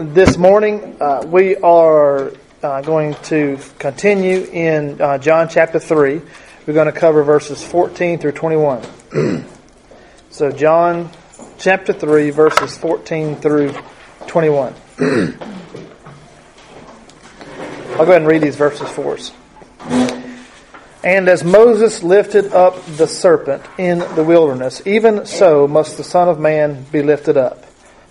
this morning uh, we are uh, going to continue in uh, John chapter 3. We're going to cover verses 14 through 21. so, John chapter 3, verses 14 through 21. I'll go ahead and read these verses for us. And as Moses lifted up the serpent in the wilderness, even so must the Son of Man be lifted up.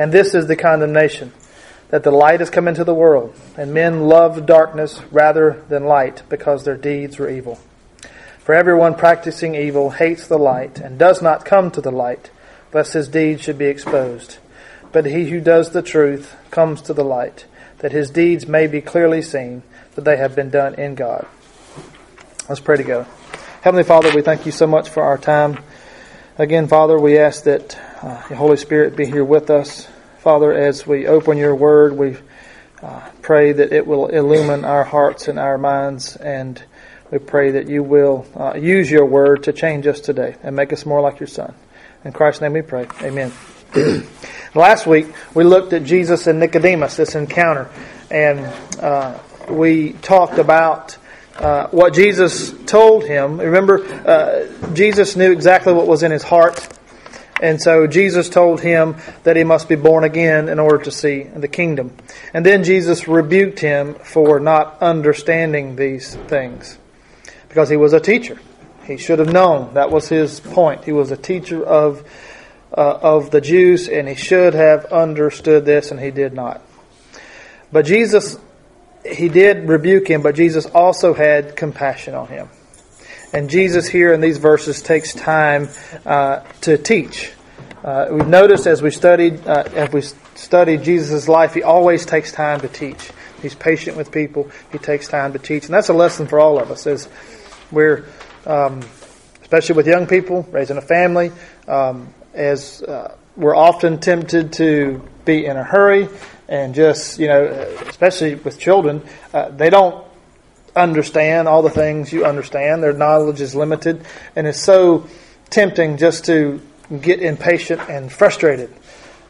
And this is the condemnation, that the light has come into the world, and men loved darkness rather than light, because their deeds were evil. For everyone practicing evil hates the light, and does not come to the light, lest his deeds should be exposed. But he who does the truth comes to the light, that his deeds may be clearly seen, that they have been done in God. Let's pray together. Heavenly Father, we thank you so much for our time. Again, Father, we ask that uh, the Holy Spirit be here with us. Father, as we open your word, we uh, pray that it will illumine our hearts and our minds, and we pray that you will uh, use your word to change us today and make us more like your Son. In Christ's name we pray. Amen. Last week, we looked at Jesus and Nicodemus, this encounter, and uh, we talked about uh, what Jesus told him. Remember, uh, Jesus knew exactly what was in his heart. And so Jesus told him that he must be born again in order to see the kingdom. And then Jesus rebuked him for not understanding these things because he was a teacher. He should have known. That was his point. He was a teacher of, uh, of the Jews and he should have understood this and he did not. But Jesus he did rebuke him, but Jesus also had compassion on him. And Jesus here in these verses takes time uh, to teach. Uh, we've noticed as we studied uh, as we studied Jesus' life, he always takes time to teach. He's patient with people. He takes time to teach, and that's a lesson for all of us. As we're, um, especially with young people raising a family, um, as uh, we're often tempted to be in a hurry and just you know, especially with children, uh, they don't understand all the things you understand. Their knowledge is limited, and it's so tempting just to get impatient and frustrated,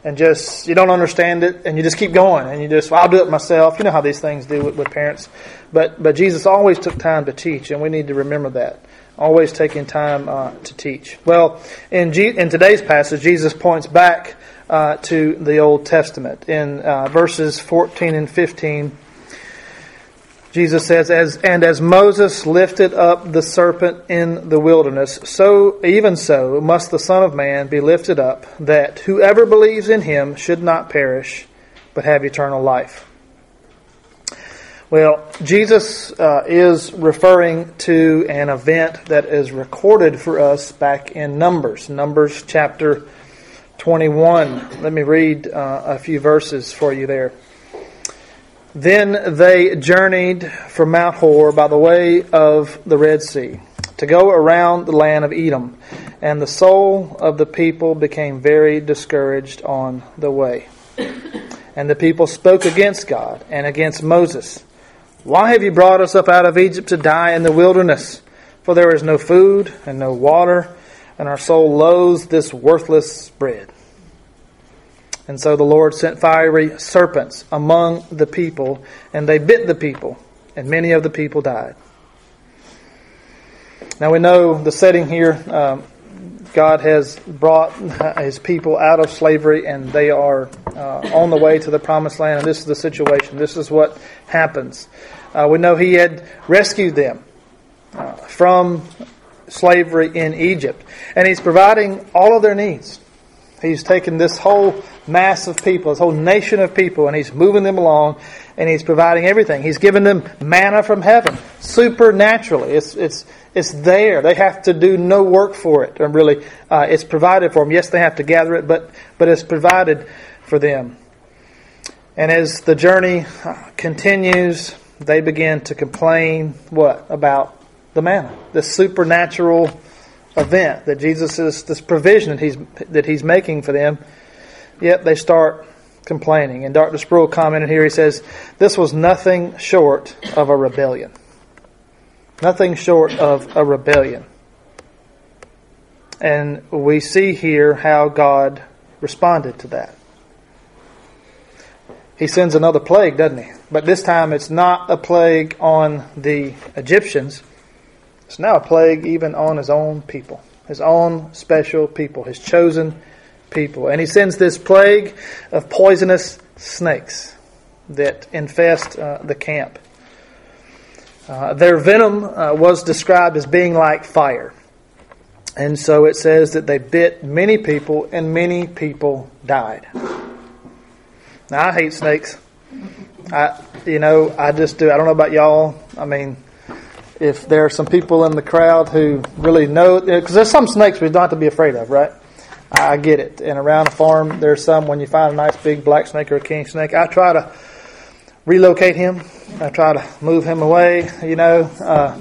and just you don't understand it, and you just keep going, and you just well, I'll do it myself. You know how these things do with, with parents, but but Jesus always took time to teach, and we need to remember that. Always taking time uh, to teach. Well, in G- in today's passage, Jesus points back uh, to the Old Testament. In uh, verses 14 and 15, Jesus says, as, And as Moses lifted up the serpent in the wilderness, so even so must the Son of Man be lifted up, that whoever believes in him should not perish, but have eternal life. Well, Jesus uh, is referring to an event that is recorded for us back in Numbers, Numbers chapter 21. Let me read uh, a few verses for you there. Then they journeyed from Mount Hor by the way of the Red Sea to go around the land of Edom, and the soul of the people became very discouraged on the way. And the people spoke against God and against Moses. Why have you brought us up out of Egypt to die in the wilderness? For there is no food and no water and our soul loathes this worthless bread. And so the Lord sent fiery serpents among the people, and they bit the people, and many of the people died. Now we know the setting here. Um, God has brought his people out of slavery, and they are uh, on the way to the promised land. And this is the situation. This is what happens. Uh, we know he had rescued them uh, from slavery in Egypt. And He's providing all of their needs. He's taken this whole mass of people, this whole nation of people, and He's moving them along and He's providing everything. He's given them manna from heaven, supernaturally. It's, it's, it's there. They have to do no work for it. And really, uh, it's provided for them. Yes, they have to gather it, but, but it's provided for them. And as the journey continues, they begin to complain what? About the manna, the supernatural event that Jesus is this provision that he's that he's making for them. Yet they start complaining. And Dr. Sproul commented here, he says, This was nothing short of a rebellion. Nothing short of a rebellion. And we see here how God responded to that. He sends another plague, doesn't he? But this time it's not a plague on the Egyptians. It's now a plague even on his own people, his own special people, his chosen people. And he sends this plague of poisonous snakes that infest uh, the camp. Uh, their venom uh, was described as being like fire. And so it says that they bit many people and many people died. Now, I hate snakes. I, you know, I just do. I don't know about y'all. I mean, if there are some people in the crowd who really know, because there's some snakes we don't have to be afraid of, right? I get it. And around a farm, there's some when you find a nice big black snake or a king snake, I try to relocate him. I try to move him away, you know, uh,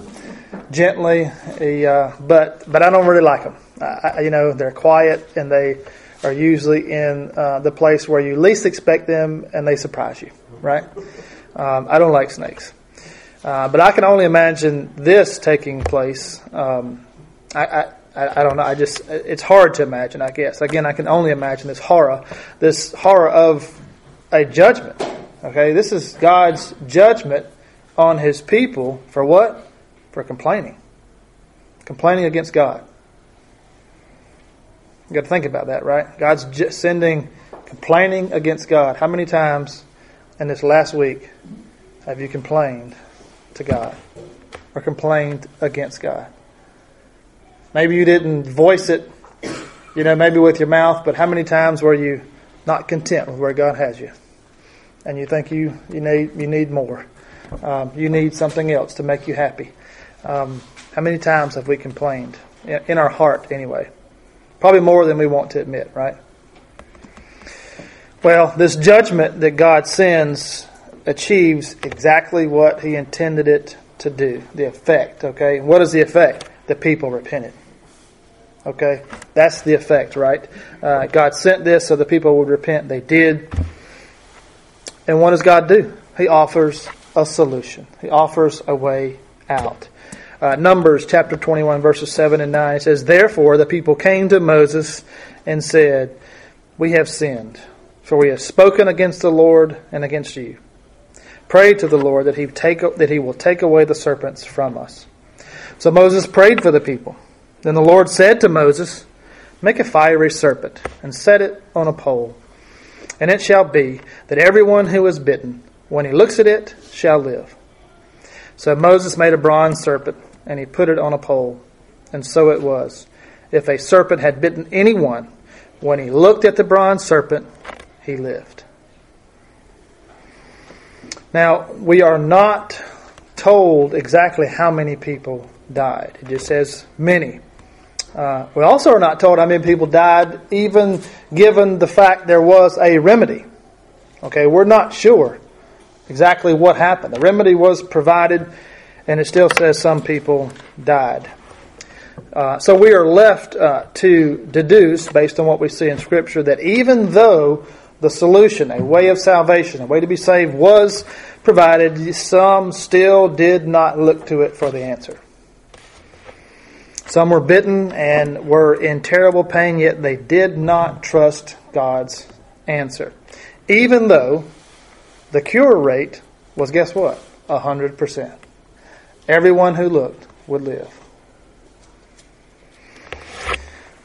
gently. Uh, but but I don't really like them. I, you know, they're quiet and they are usually in uh, the place where you least expect them and they surprise you, right? Um, I don't like snakes. Uh, but I can only imagine this taking place. Um, I, I, I, don't know. I just it's hard to imagine. I guess again, I can only imagine this horror, this horror of a judgment. Okay, this is God's judgment on His people for what? For complaining, complaining against God. You got to think about that, right? God's sending complaining against God. How many times in this last week have you complained to God or complained against God? Maybe you didn't voice it, you know, maybe with your mouth, but how many times were you not content with where God has you? And you think you, you need you need more. Um, you need something else to make you happy. Um, how many times have we complained in, in our heart, anyway? Probably more than we want to admit, right? Well, this judgment that God sends achieves exactly what He intended it to do. The effect, okay? What is the effect? The people repented. Okay? That's the effect, right? Uh, God sent this so the people would repent. They did. And what does God do? He offers a solution, He offers a way out. Uh, Numbers chapter 21, verses 7 and 9 says, Therefore the people came to Moses and said, We have sinned, for we have spoken against the Lord and against you. Pray to the Lord that he, take, that he will take away the serpents from us. So Moses prayed for the people. Then the Lord said to Moses, Make a fiery serpent and set it on a pole. And it shall be that everyone who is bitten, when he looks at it, shall live. So Moses made a bronze serpent and he put it on a pole. And so it was. If a serpent had bitten anyone, when he looked at the bronze serpent, he lived. Now, we are not told exactly how many people died. It just says many. Uh, we also are not told how many people died, even given the fact there was a remedy. Okay, we're not sure exactly what happened. The remedy was provided and it still says some people died. Uh, so we are left uh, to deduce, based on what we see in Scripture, that even though the solution, a way of salvation, a way to be saved, was provided, some still did not look to it for the answer. Some were bitten and were in terrible pain, yet they did not trust God's answer. Even though the cure rate was, guess what? 100%. Everyone who looked would live.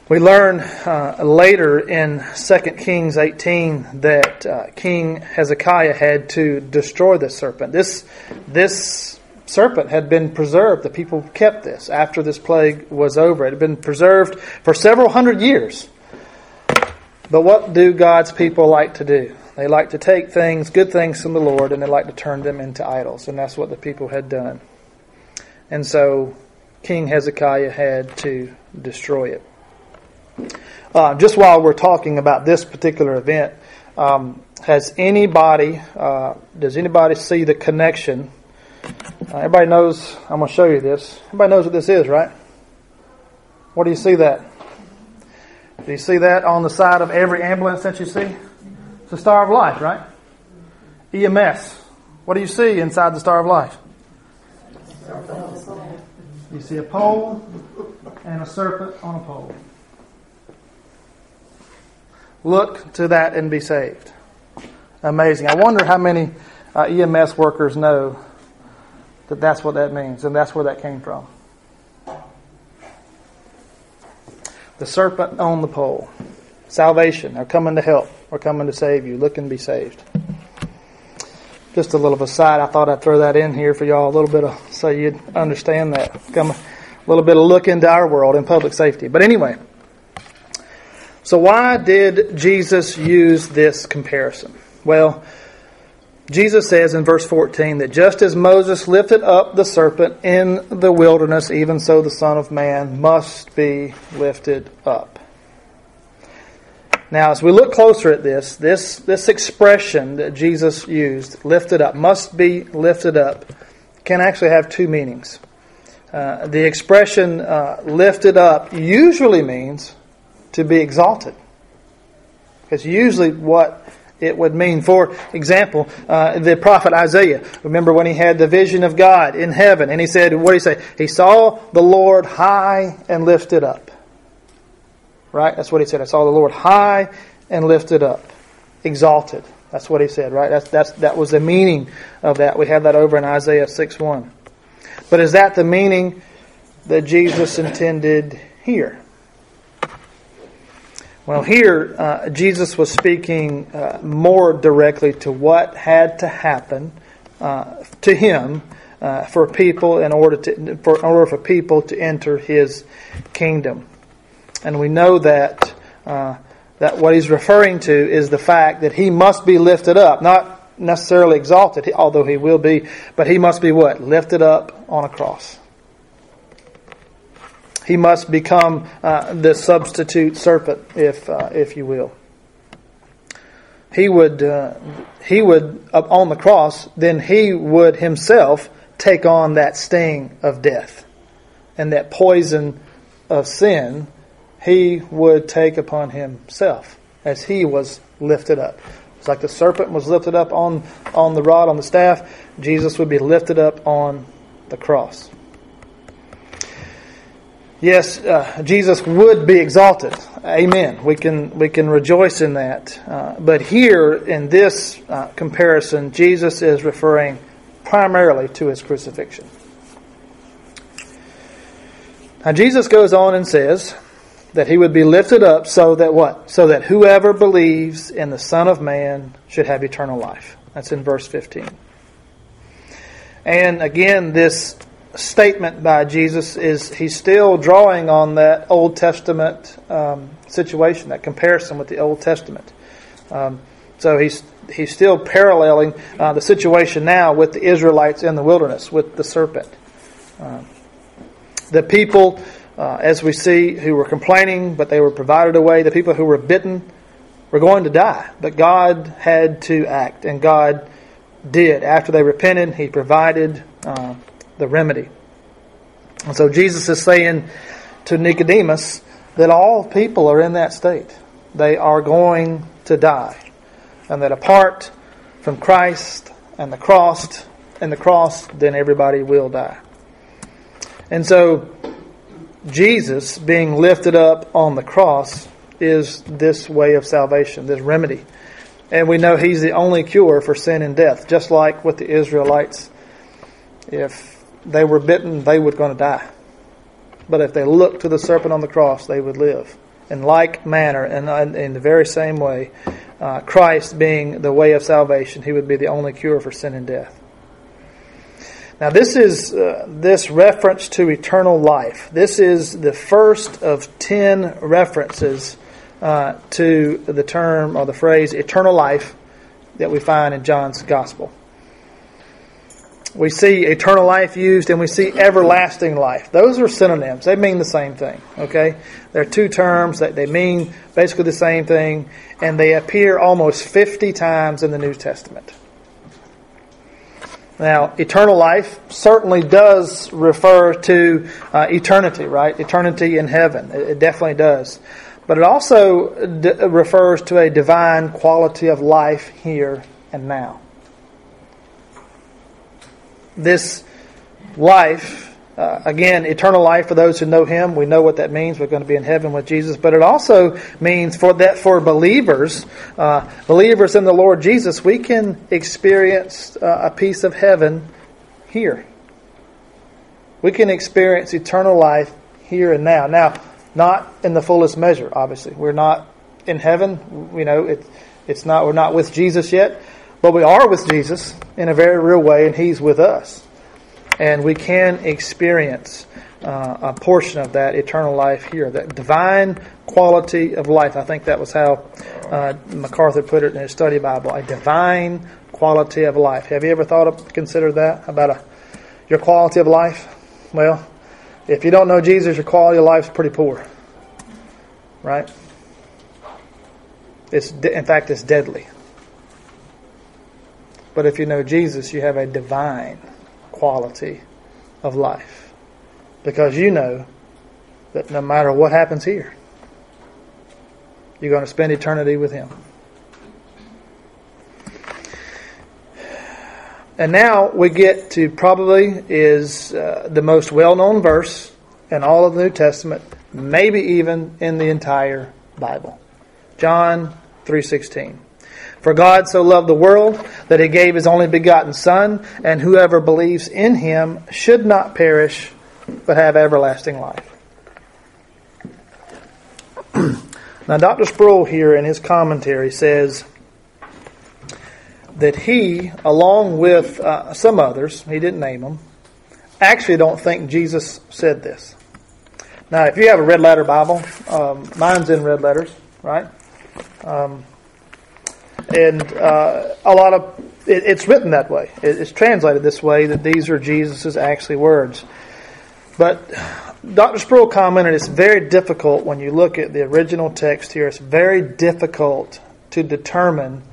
We learn uh, later in 2 Kings 18 that uh, King Hezekiah had to destroy the serpent. This, this serpent had been preserved. The people kept this after this plague was over. It had been preserved for several hundred years. But what do God's people like to do? They like to take things, good things from the Lord, and they like to turn them into idols. And that's what the people had done. And so King Hezekiah had to destroy it. Uh, just while we're talking about this particular event, um, has anybody, uh, does anybody see the connection? Uh, everybody knows, I'm going to show you this. Everybody knows what this is, right? What do you see that? Do you see that on the side of every ambulance that you see? It's the Star of Life, right? EMS. What do you see inside the Star of Life? You see a pole and a serpent on a pole. Look to that and be saved. Amazing. I wonder how many uh, EMS workers know that that's what that means and that's where that came from. The serpent on the pole. Salvation. They're coming to help. We're coming to save you. Look and be saved. Just a little aside, I thought I'd throw that in here for y'all a little bit of so you'd understand that. Come a little bit of look into our world in public safety. But anyway, so why did Jesus use this comparison? Well, Jesus says in verse 14 that just as Moses lifted up the serpent in the wilderness, even so the Son of Man must be lifted up. Now, as we look closer at this, this, this expression that Jesus used, lifted up, must be lifted up, can actually have two meanings. Uh, the expression uh, lifted up usually means to be exalted. Because usually what it would mean. For example, uh, the prophet Isaiah, remember when he had the vision of God in heaven, and he said, what did he say? He saw the Lord high and lifted up. Right? That's what he said. I saw the Lord high and lifted up. Exalted. That's what he said, right? That's, that's, that was the meaning of that. We have that over in Isaiah 6 1. But is that the meaning that Jesus intended here? Well, here uh, Jesus was speaking uh, more directly to what had to happen uh, to him uh, for people in order to for in order for people to enter his kingdom, and we know that uh, that what he's referring to is the fact that he must be lifted up, not necessarily exalted, although he will be, but he must be what lifted up on a cross. He must become uh, the substitute serpent, if uh, if you will. He would uh, he would on the cross. Then he would himself take on that sting of death and that poison of sin. He would take upon himself as he was lifted up. It's like the serpent was lifted up on on the rod on the staff. Jesus would be lifted up on the cross. Yes, uh, Jesus would be exalted. Amen. We can we can rejoice in that. Uh, but here in this uh, comparison, Jesus is referring primarily to his crucifixion. Now Jesus goes on and says that he would be lifted up so that what? So that whoever believes in the Son of Man should have eternal life. That's in verse 15. And again, this statement by Jesus is he's still drawing on that Old Testament um, situation, that comparison with the Old Testament. Um, so he's he's still paralleling uh, the situation now with the Israelites in the wilderness with the serpent. Um, the people, uh, as we see, who were complaining but they were provided away, the people who were bitten were going to die, but God had to act, and God did. After they repented, He provided. The remedy. And so Jesus is saying to Nicodemus that all people are in that state. They are going to die. And that apart from Christ and the cross and the cross, then everybody will die. And so Jesus being lifted up on the cross is this way of salvation, this remedy. And we know he's the only cure for sin and death, just like with the Israelites. If they were bitten, they were going to die. But if they looked to the serpent on the cross, they would live. In like manner, and in the very same way, uh, Christ being the way of salvation, he would be the only cure for sin and death. Now, this is uh, this reference to eternal life. This is the first of ten references uh, to the term or the phrase eternal life that we find in John's Gospel. We see eternal life used and we see everlasting life. Those are synonyms. They mean the same thing. Okay? They're two terms that they mean basically the same thing and they appear almost 50 times in the New Testament. Now, eternal life certainly does refer to uh, eternity, right? Eternity in heaven. It, it definitely does. But it also d- refers to a divine quality of life here and now. This life, uh, again, eternal life for those who know Him, we know what that means. We're going to be in heaven with Jesus. But it also means for that for believers, uh, believers in the Lord Jesus, we can experience uh, a piece of heaven here. We can experience eternal life here and now. Now, not in the fullest measure, obviously. We're not in heaven. You know, it, it's not. We're not with Jesus yet, but we are with Jesus in a very real way, and He's with us and we can experience uh, a portion of that eternal life here, that divine quality of life. I think that was how uh, MacArthur put it in his study Bible: a divine quality of life. Have you ever thought of considered that about a, your quality of life? Well, if you don't know Jesus, your quality of life is pretty poor, right? It's in fact it's deadly. But if you know Jesus, you have a divine quality of life. Because you know that no matter what happens here, you're going to spend eternity with Him. And now we get to probably is uh, the most well-known verse in all of the New Testament, maybe even in the entire Bible. John 3:16. For God so loved the world that he gave his only begotten Son, and whoever believes in him should not perish, but have everlasting life. now, Dr. Sproul here in his commentary says that he, along with uh, some others, he didn't name them, actually don't think Jesus said this. Now, if you have a red letter Bible, um, mine's in red letters, right? Um, and uh, a lot of it, it's written that way. It, it's translated this way that these are Jesus's actually words. But Dr. Sproul commented it's very difficult when you look at the original text here. It's very difficult to determine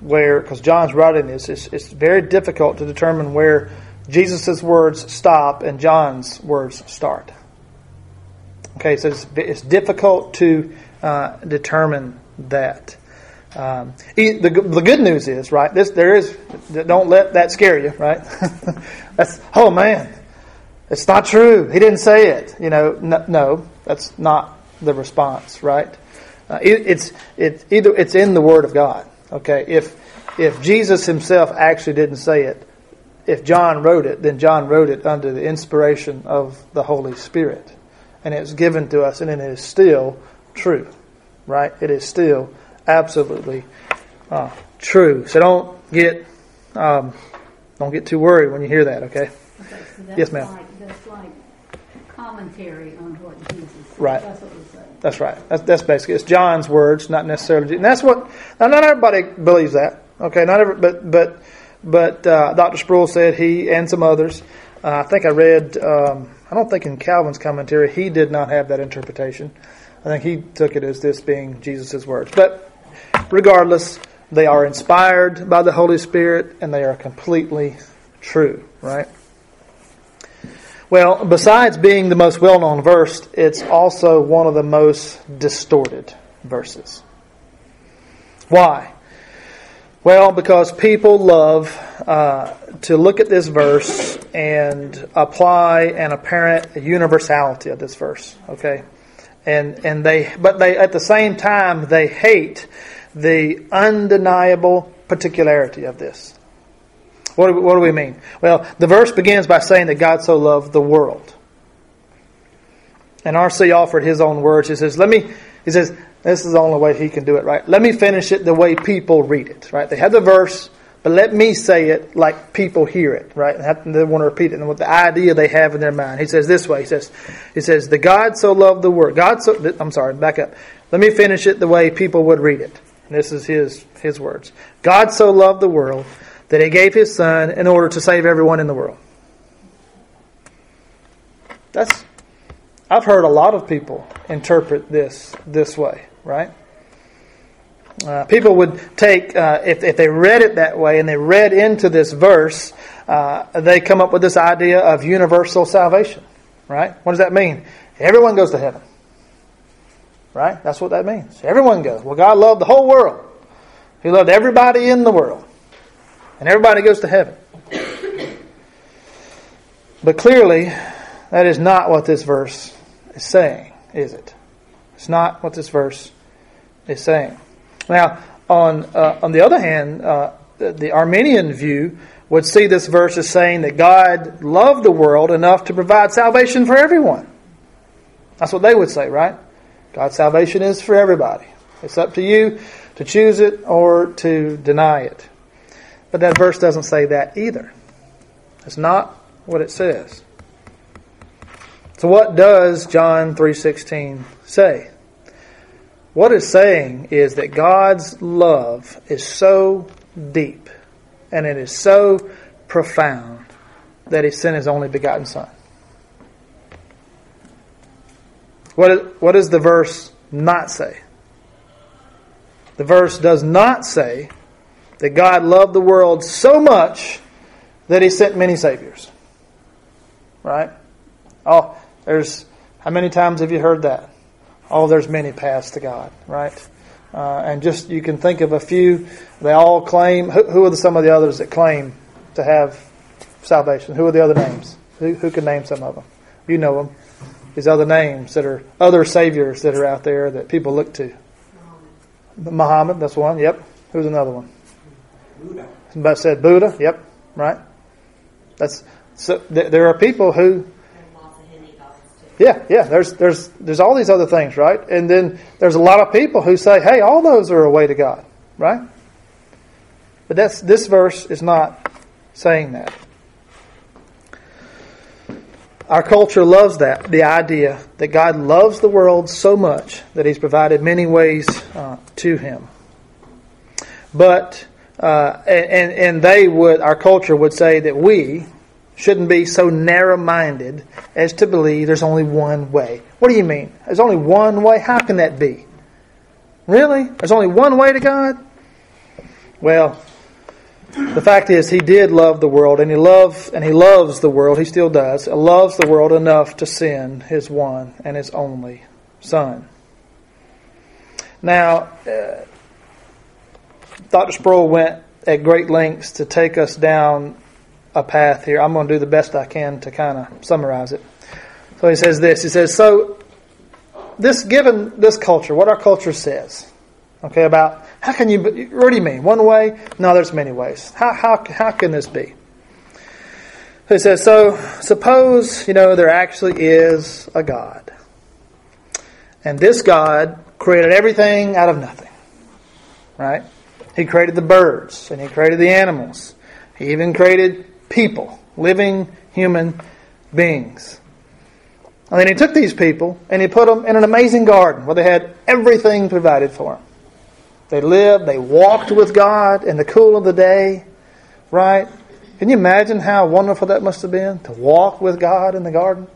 where, because John's writing this, it's, it's very difficult to determine where Jesus' words stop and John's words start. Okay, so it's, it's difficult to uh, determine that. Um, the, the good news is, right, this, there is, don't let that scare you, right? that's, oh man, it's not true. He didn't say it. You know, no, no that's not the response, right? Uh, it, it's, it, either, it's in the Word of God, okay? If, if Jesus himself actually didn't say it, if John wrote it, then John wrote it under the inspiration of the Holy Spirit. And it's given to us, and it is still true, right? It is still absolutely uh, true. So don't get um, don't get too worried when you hear that. Okay. okay so yes, ma'am. Like, that's like commentary on what Jesus said. Right. That's what. That's right. That's, that's basically it's John's words, not necessarily. And that's what. Now, not everybody believes that. Okay. Not every, but but but uh, Dr. Sproul said he and some others. Uh, I think I read. Um, I don't think in Calvin's commentary he did not have that interpretation. I think he took it as this being Jesus' words. But regardless, they are inspired by the Holy Spirit and they are completely true, right? Well, besides being the most well known verse, it's also one of the most distorted verses. Why? Well, because people love uh, to look at this verse and apply an apparent universality of this verse. Okay, and and they, but they at the same time they hate the undeniable particularity of this. What do, we, what do we mean? Well, the verse begins by saying that God so loved the world. And R.C. offered his own words. He says, let me, he says, this is the only way he can do it, right? Let me finish it the way people read it, right? They have the verse, but let me say it like people hear it, right? They want to repeat it and what the idea they have in their mind. He says this way. He says, he says, the God so loved the world. God so, I'm sorry, back up. Let me finish it the way people would read it. This is his, his words. God so loved the world that he gave his son in order to save everyone in the world. That's I've heard a lot of people interpret this this way, right? Uh, people would take, uh, if, if they read it that way and they read into this verse, uh, they come up with this idea of universal salvation, right? What does that mean? Everyone goes to heaven, right? That's what that means. Everyone goes. Well, God loved the whole world. He loved everybody in the world. And everybody goes to heaven. But clearly, that is not what this verse is saying, is it? It's not what this verse is saying. Now, on uh, on the other hand, uh, the, the Arminian view would see this verse as saying that God loved the world enough to provide salvation for everyone. That's what they would say, right? God's salvation is for everybody. It's up to you to choose it or to deny it. But that verse doesn't say that either. It's not what it says. So what does John 3:16 say? What it's saying is that God's love is so deep and it is so profound that He sent His only begotten Son. What, what does the verse not say? The verse does not say that God loved the world so much that He sent many Saviors. Right? Oh, there's, how many times have you heard that? Oh, there's many paths to God, right? Uh, and just you can think of a few. They all claim. Who, who, are some of the others that claim to have salvation? Who are the other names? Who, who can name some of them? You know them. These other names that are other saviors that are out there that people look to. Muhammad, Muhammad that's one. Yep. Who's another one? Buddha. Somebody said Buddha. Yep. Right. That's so. Th- there are people who yeah, yeah. There's there's there's all these other things, right? And then there's a lot of people who say, "Hey, all those are a way to God," right? But that's this verse is not saying that. Our culture loves that the idea that God loves the world so much that He's provided many ways uh, to Him. But uh, and and they would our culture would say that we shouldn't be so narrow minded as to believe there's only one way. What do you mean? There's only one way? How can that be? Really? There's only one way to God? Well, the fact is he did love the world and he loves and he loves the world, he still does. Loves the world enough to send his one and his only son. Now, uh, Dr. Sproul went at great lengths to take us down a path here. I'm going to do the best I can to kind of summarize it. So he says this. He says, so this given this culture, what our culture says, okay, about how can you, what do you mean? One way? No, there's many ways. How, how, how can this be? He says, so suppose, you know, there actually is a God. And this God created everything out of nothing. Right? He created the birds and he created the animals. He even created people, living human beings. And then he took these people and he put them in an amazing garden where they had everything provided for them. They lived, they walked with God in the cool of the day, right? Can you imagine how wonderful that must have been to walk with God in the garden?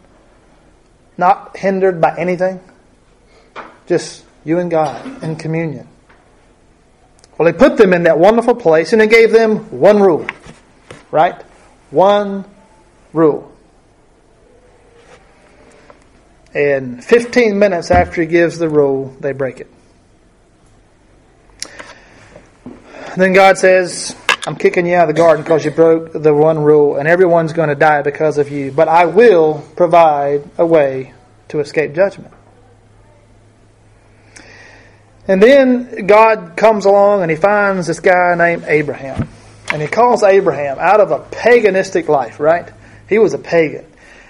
Not hindered by anything, just you and God in communion. Well, he put them in that wonderful place and he gave them one rule, right? One rule. And 15 minutes after he gives the rule, they break it. Then God says, I'm kicking you out of the garden because you broke the one rule, and everyone's going to die because of you. But I will provide a way to escape judgment. And then God comes along and he finds this guy named Abraham. And he calls Abraham out of a paganistic life, right? He was a pagan.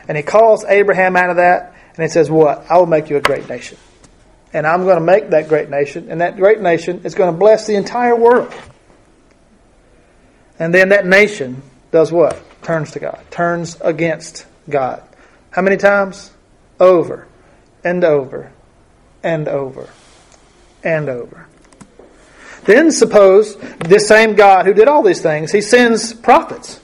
And he calls Abraham out of that, and he says, What? I will make you a great nation. And I'm going to make that great nation, and that great nation is going to bless the entire world. And then that nation does what? Turns to God, turns against God. How many times? Over and over and over and over. Then suppose this same God who did all these things, he sends prophets.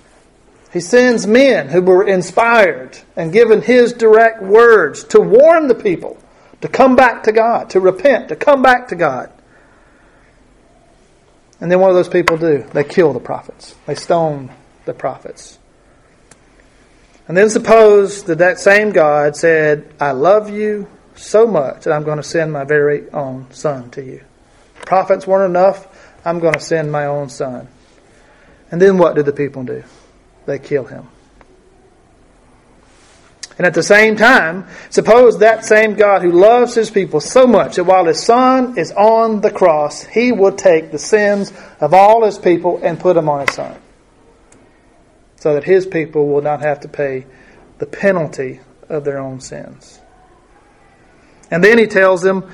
He sends men who were inspired and given his direct words to warn the people to come back to God, to repent, to come back to God. And then what do those people do? They kill the prophets. They stone the prophets. And then suppose that that same God said, I love you so much that I'm going to send my very own son to you. Prophets weren't enough. I'm going to send my own son. And then what do the people do? They kill him. And at the same time, suppose that same God who loves his people so much that while his son is on the cross, he will take the sins of all his people and put them on his son. So that his people will not have to pay the penalty of their own sins. And then he tells them,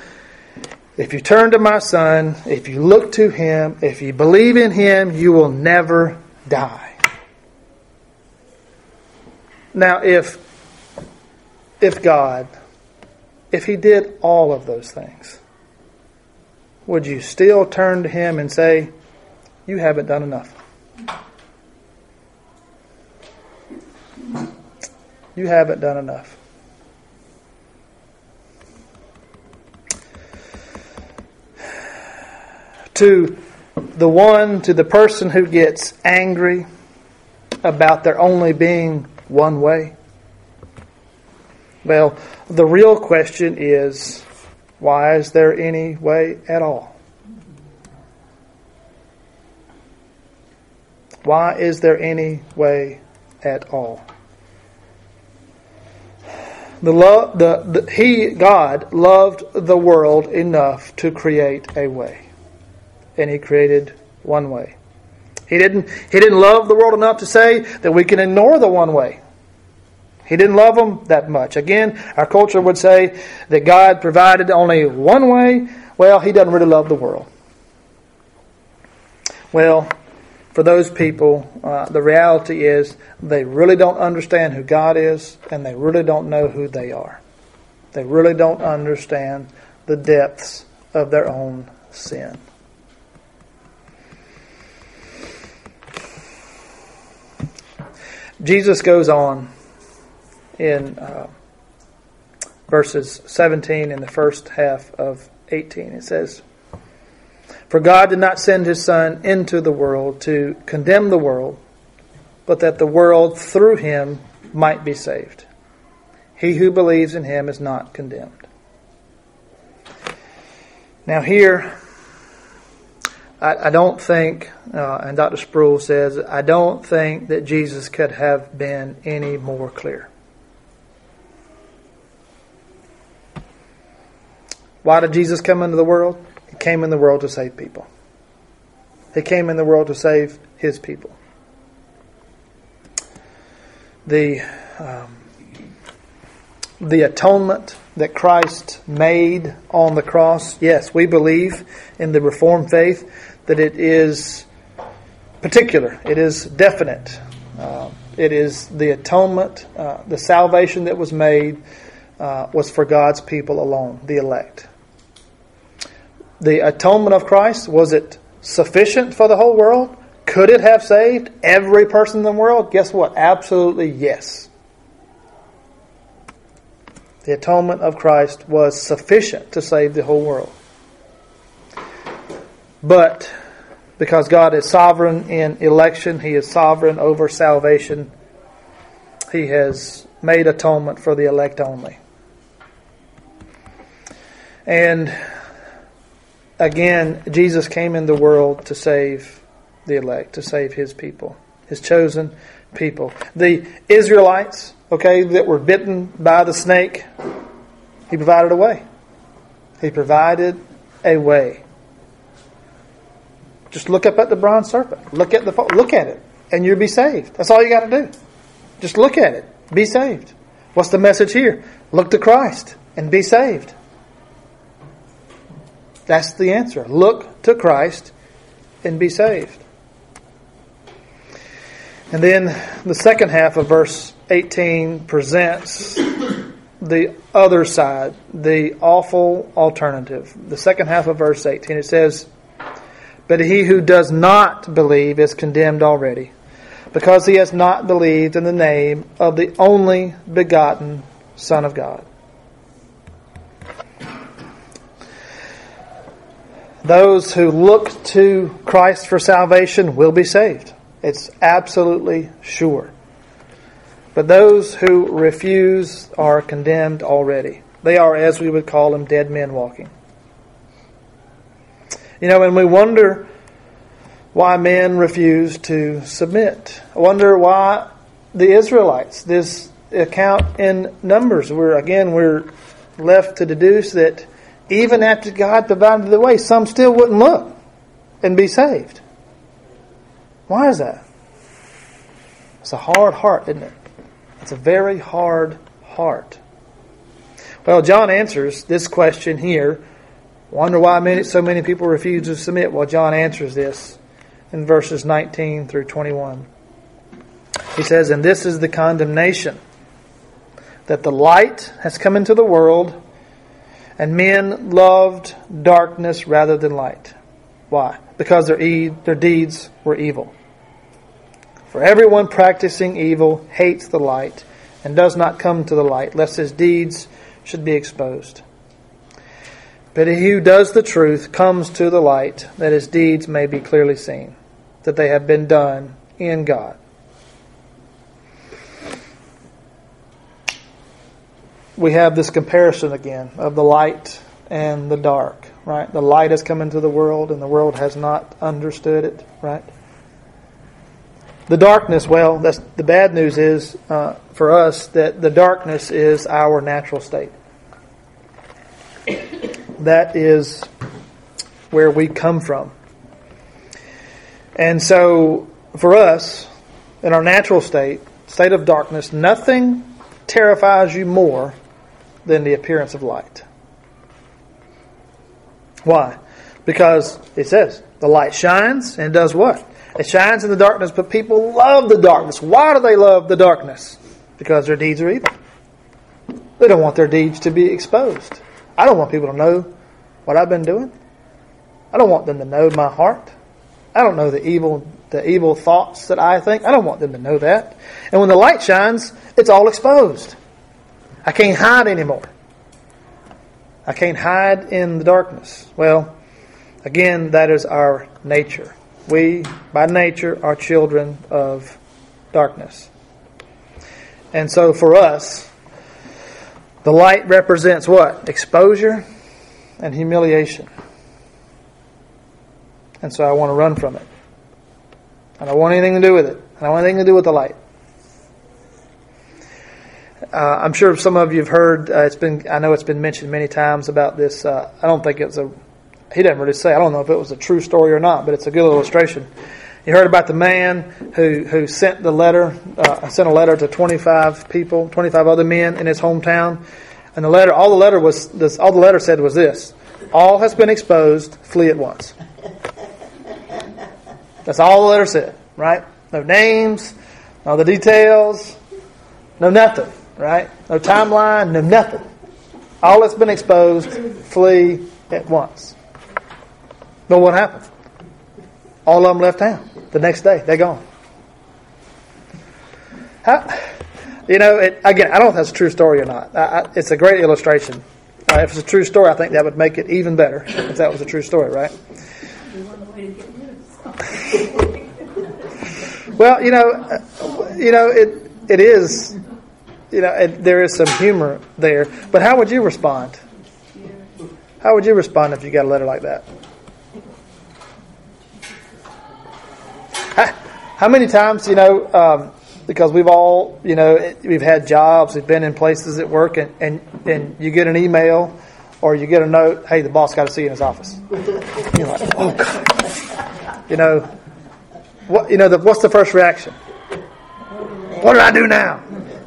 if you turn to my son, if you look to him, if you believe in him, you will never die. Now, if if God, if He did all of those things, would you still turn to Him and say, You haven't done enough? You haven't done enough. To the one, to the person who gets angry about there only being one way, well, the real question is why is there any way at all? Why is there any way at all? The, love, the, the, he, God, loved the world enough to create a way. And He created one way. He didn't, he didn't love the world enough to say that we can ignore the one way. He didn't love them that much. Again, our culture would say that God provided only one way. Well, He doesn't really love the world. Well, for those people, uh, the reality is they really don't understand who God is and they really don't know who they are. They really don't understand the depths of their own sin. Jesus goes on in uh, verses 17 in the first half of 18. It says, For God did not send his Son into the world to condemn the world, but that the world through him might be saved. He who believes in him is not condemned. Now, here, I, I don't think, uh, and Dr. Sproul says, I don't think that Jesus could have been any more clear. Why did Jesus come into the world? He came in the world to save people. He came in the world to save his people. The um, the atonement that Christ made on the cross. Yes, we believe in the Reformed faith that it is particular. It is definite. Uh, it is the atonement, uh, the salvation that was made uh, was for God's people alone, the elect the atonement of Christ, was it sufficient for the whole world? Could it have saved every person in the world? Guess what? Absolutely yes. The atonement of Christ was sufficient to save the whole world. But because God is sovereign in election, He is sovereign over salvation, He has made atonement for the elect only. And again, Jesus came in the world to save the elect, to save his people, his chosen people. The Israelites, okay, that were bitten by the snake, he provided a way. He provided a way. Just look up at the bronze serpent. Look at the look at it, and you'll be saved. That's all you got to do. Just look at it. Be saved. What's the message here? Look to Christ and be saved. That's the answer. Look to Christ and be saved. And then the second half of verse 18 presents the other side, the awful alternative. The second half of verse 18, it says, But he who does not believe is condemned already, because he has not believed in the name of the only begotten Son of God. Those who look to Christ for salvation will be saved. It's absolutely sure. But those who refuse are condemned already. They are, as we would call them, dead men walking. You know, and we wonder why men refuse to submit. I wonder why the Israelites, this account in Numbers, where again we're left to deduce that even after God provided the way, some still wouldn't look and be saved. Why is that? It's a hard heart, isn't it? It's a very hard heart. Well, John answers this question here Wonder why many, so many people refuse to submit? Well, John answers this in verses 19 through 21. He says, And this is the condemnation that the light has come into the world, and men loved darkness rather than light. Why? Because their, e- their deeds were evil. For everyone practicing evil hates the light and does not come to the light, lest his deeds should be exposed. But he who does the truth comes to the light, that his deeds may be clearly seen, that they have been done in God. We have this comparison again of the light and the dark, right? The light has come into the world and the world has not understood it, right? The darkness, well, that's the bad news is uh, for us that the darkness is our natural state that is where we come from. And so, for us, in our natural state, state of darkness, nothing terrifies you more than the appearance of light. Why? Because it says the light shines and does what? It shines in the darkness, but people love the darkness. Why do they love the darkness? Because their deeds are evil. They don't want their deeds to be exposed. I don't want people to know what I've been doing. I don't want them to know my heart. I don't know the evil the evil thoughts that I think. I don't want them to know that. And when the light shines, it's all exposed. I can't hide anymore. I can't hide in the darkness. Well, again, that is our nature. We, by nature, are children of darkness. And so for us, the light represents what? Exposure and humiliation. And so I want to run from it. I don't want anything to do with it. I don't want anything to do with the light. Uh, I'm sure some of you have heard. Uh, it's been. I know it's been mentioned many times about this. Uh, I don't think it's a. He didn't really say. I don't know if it was a true story or not, but it's a good illustration. You heard about the man who who sent the letter. Uh, sent a letter to 25 people, 25 other men in his hometown, and the letter, all the letter was, this, all the letter said was this: all has been exposed. Flee at once. That's all the letter said, right? No names, no the details, no nothing, right? No timeline, no nothing. All that's been exposed. Flee at once. But what happened? All of them left town. The next day, they're gone. How, you know, it, again, I don't know if that's a true story or not. I, I, it's a great illustration. Uh, if it's a true story, I think that would make it even better if that was a true story, right? well, you know, uh, you know, it it is, you know, it, there is some humor there. But how would you respond? How would you respond if you got a letter like that? How, many times, you know, um, because we've all, you know, we've had jobs, we've been in places at work, and, and, and you get an email or you get a note, hey, the boss got to see you in his office. You're like, oh, God. You know, what, you know, the, what's the first reaction? What did I do now?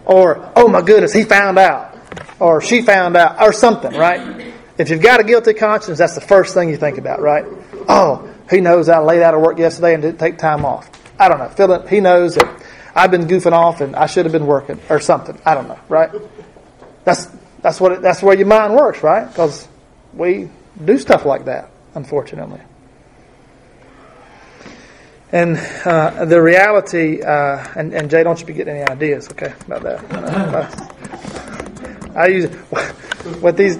Or, oh my goodness, he found out. Or she found out, or something, right? If you've got a guilty conscience, that's the first thing you think about, right? Oh, he knows I laid out of work yesterday and didn't take time off. I don't know. Philip, he knows that I've been goofing off and I should have been working or something. I don't know, right? That's that's what it, that's where your mind works, right? Because we do stuff like that, unfortunately. And uh, the reality, uh, and, and Jay, don't you be getting any ideas, okay, about that. I use what these.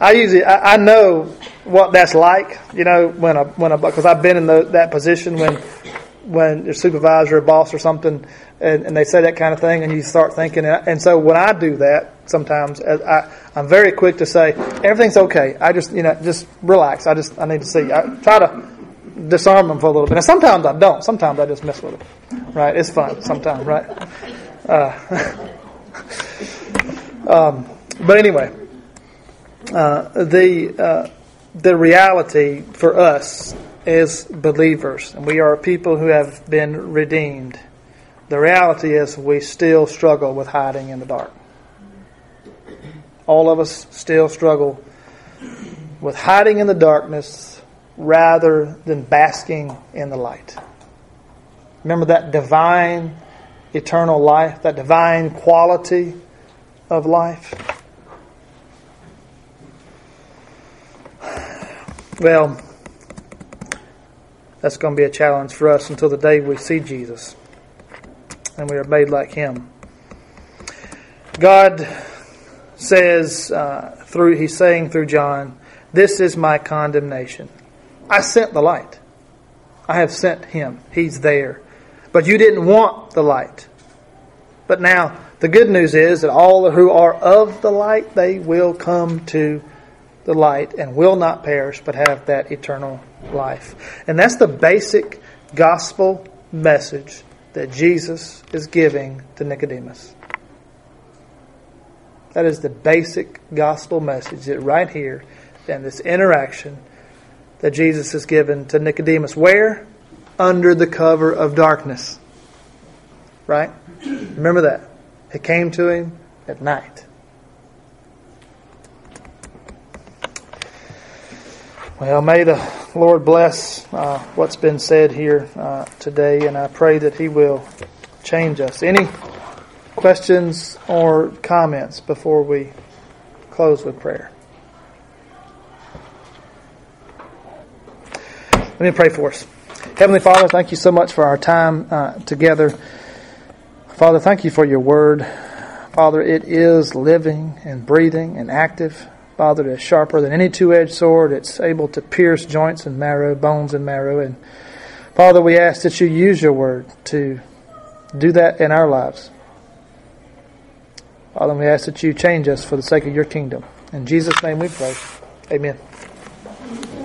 I usually I, I know what that's like, you know, when a when a because I've been in the, that position when when your supervisor or boss or something, and, and, they say that kind of thing, and you start thinking. And, so when I do that, sometimes I, I'm very quick to say everything's okay. I just you know just relax. I just I need to see. I try to disarm them for a little bit. And sometimes I don't. Sometimes I just mess with them. Right? It's fun. Sometimes, right? Uh, um, but anyway, uh, the uh, the reality for us as believers, and we are people who have been redeemed. The reality is we still struggle with hiding in the dark. All of us still struggle with hiding in the darkness rather than basking in the light. Remember that divine, eternal life, that divine quality of life? Well, that's going to be a challenge for us until the day we see Jesus and we are made like Him. God says uh, through He's saying through John, "This is my condemnation. I sent the light. I have sent Him. He's there, but you didn't want the light. But now the good news is that all who are of the light they will come to the light and will not perish but have that eternal life. And that's the basic gospel message that Jesus is giving to Nicodemus. That is the basic gospel message that right here in this interaction that Jesus has given to Nicodemus. Where? Under the cover of darkness. Right? Remember that. It came to him at night. Well, may the Lord bless uh, what's been said here uh, today, and I pray that He will change us. Any questions or comments before we close with prayer? Let me pray for us. Heavenly Father, thank you so much for our time uh, together. Father, thank you for your word. Father, it is living and breathing and active. Father, it is sharper than any two edged sword. It's able to pierce joints and marrow, bones and marrow. And Father, we ask that you use your word to do that in our lives. Father, we ask that you change us for the sake of your kingdom. In Jesus' name we pray. Amen.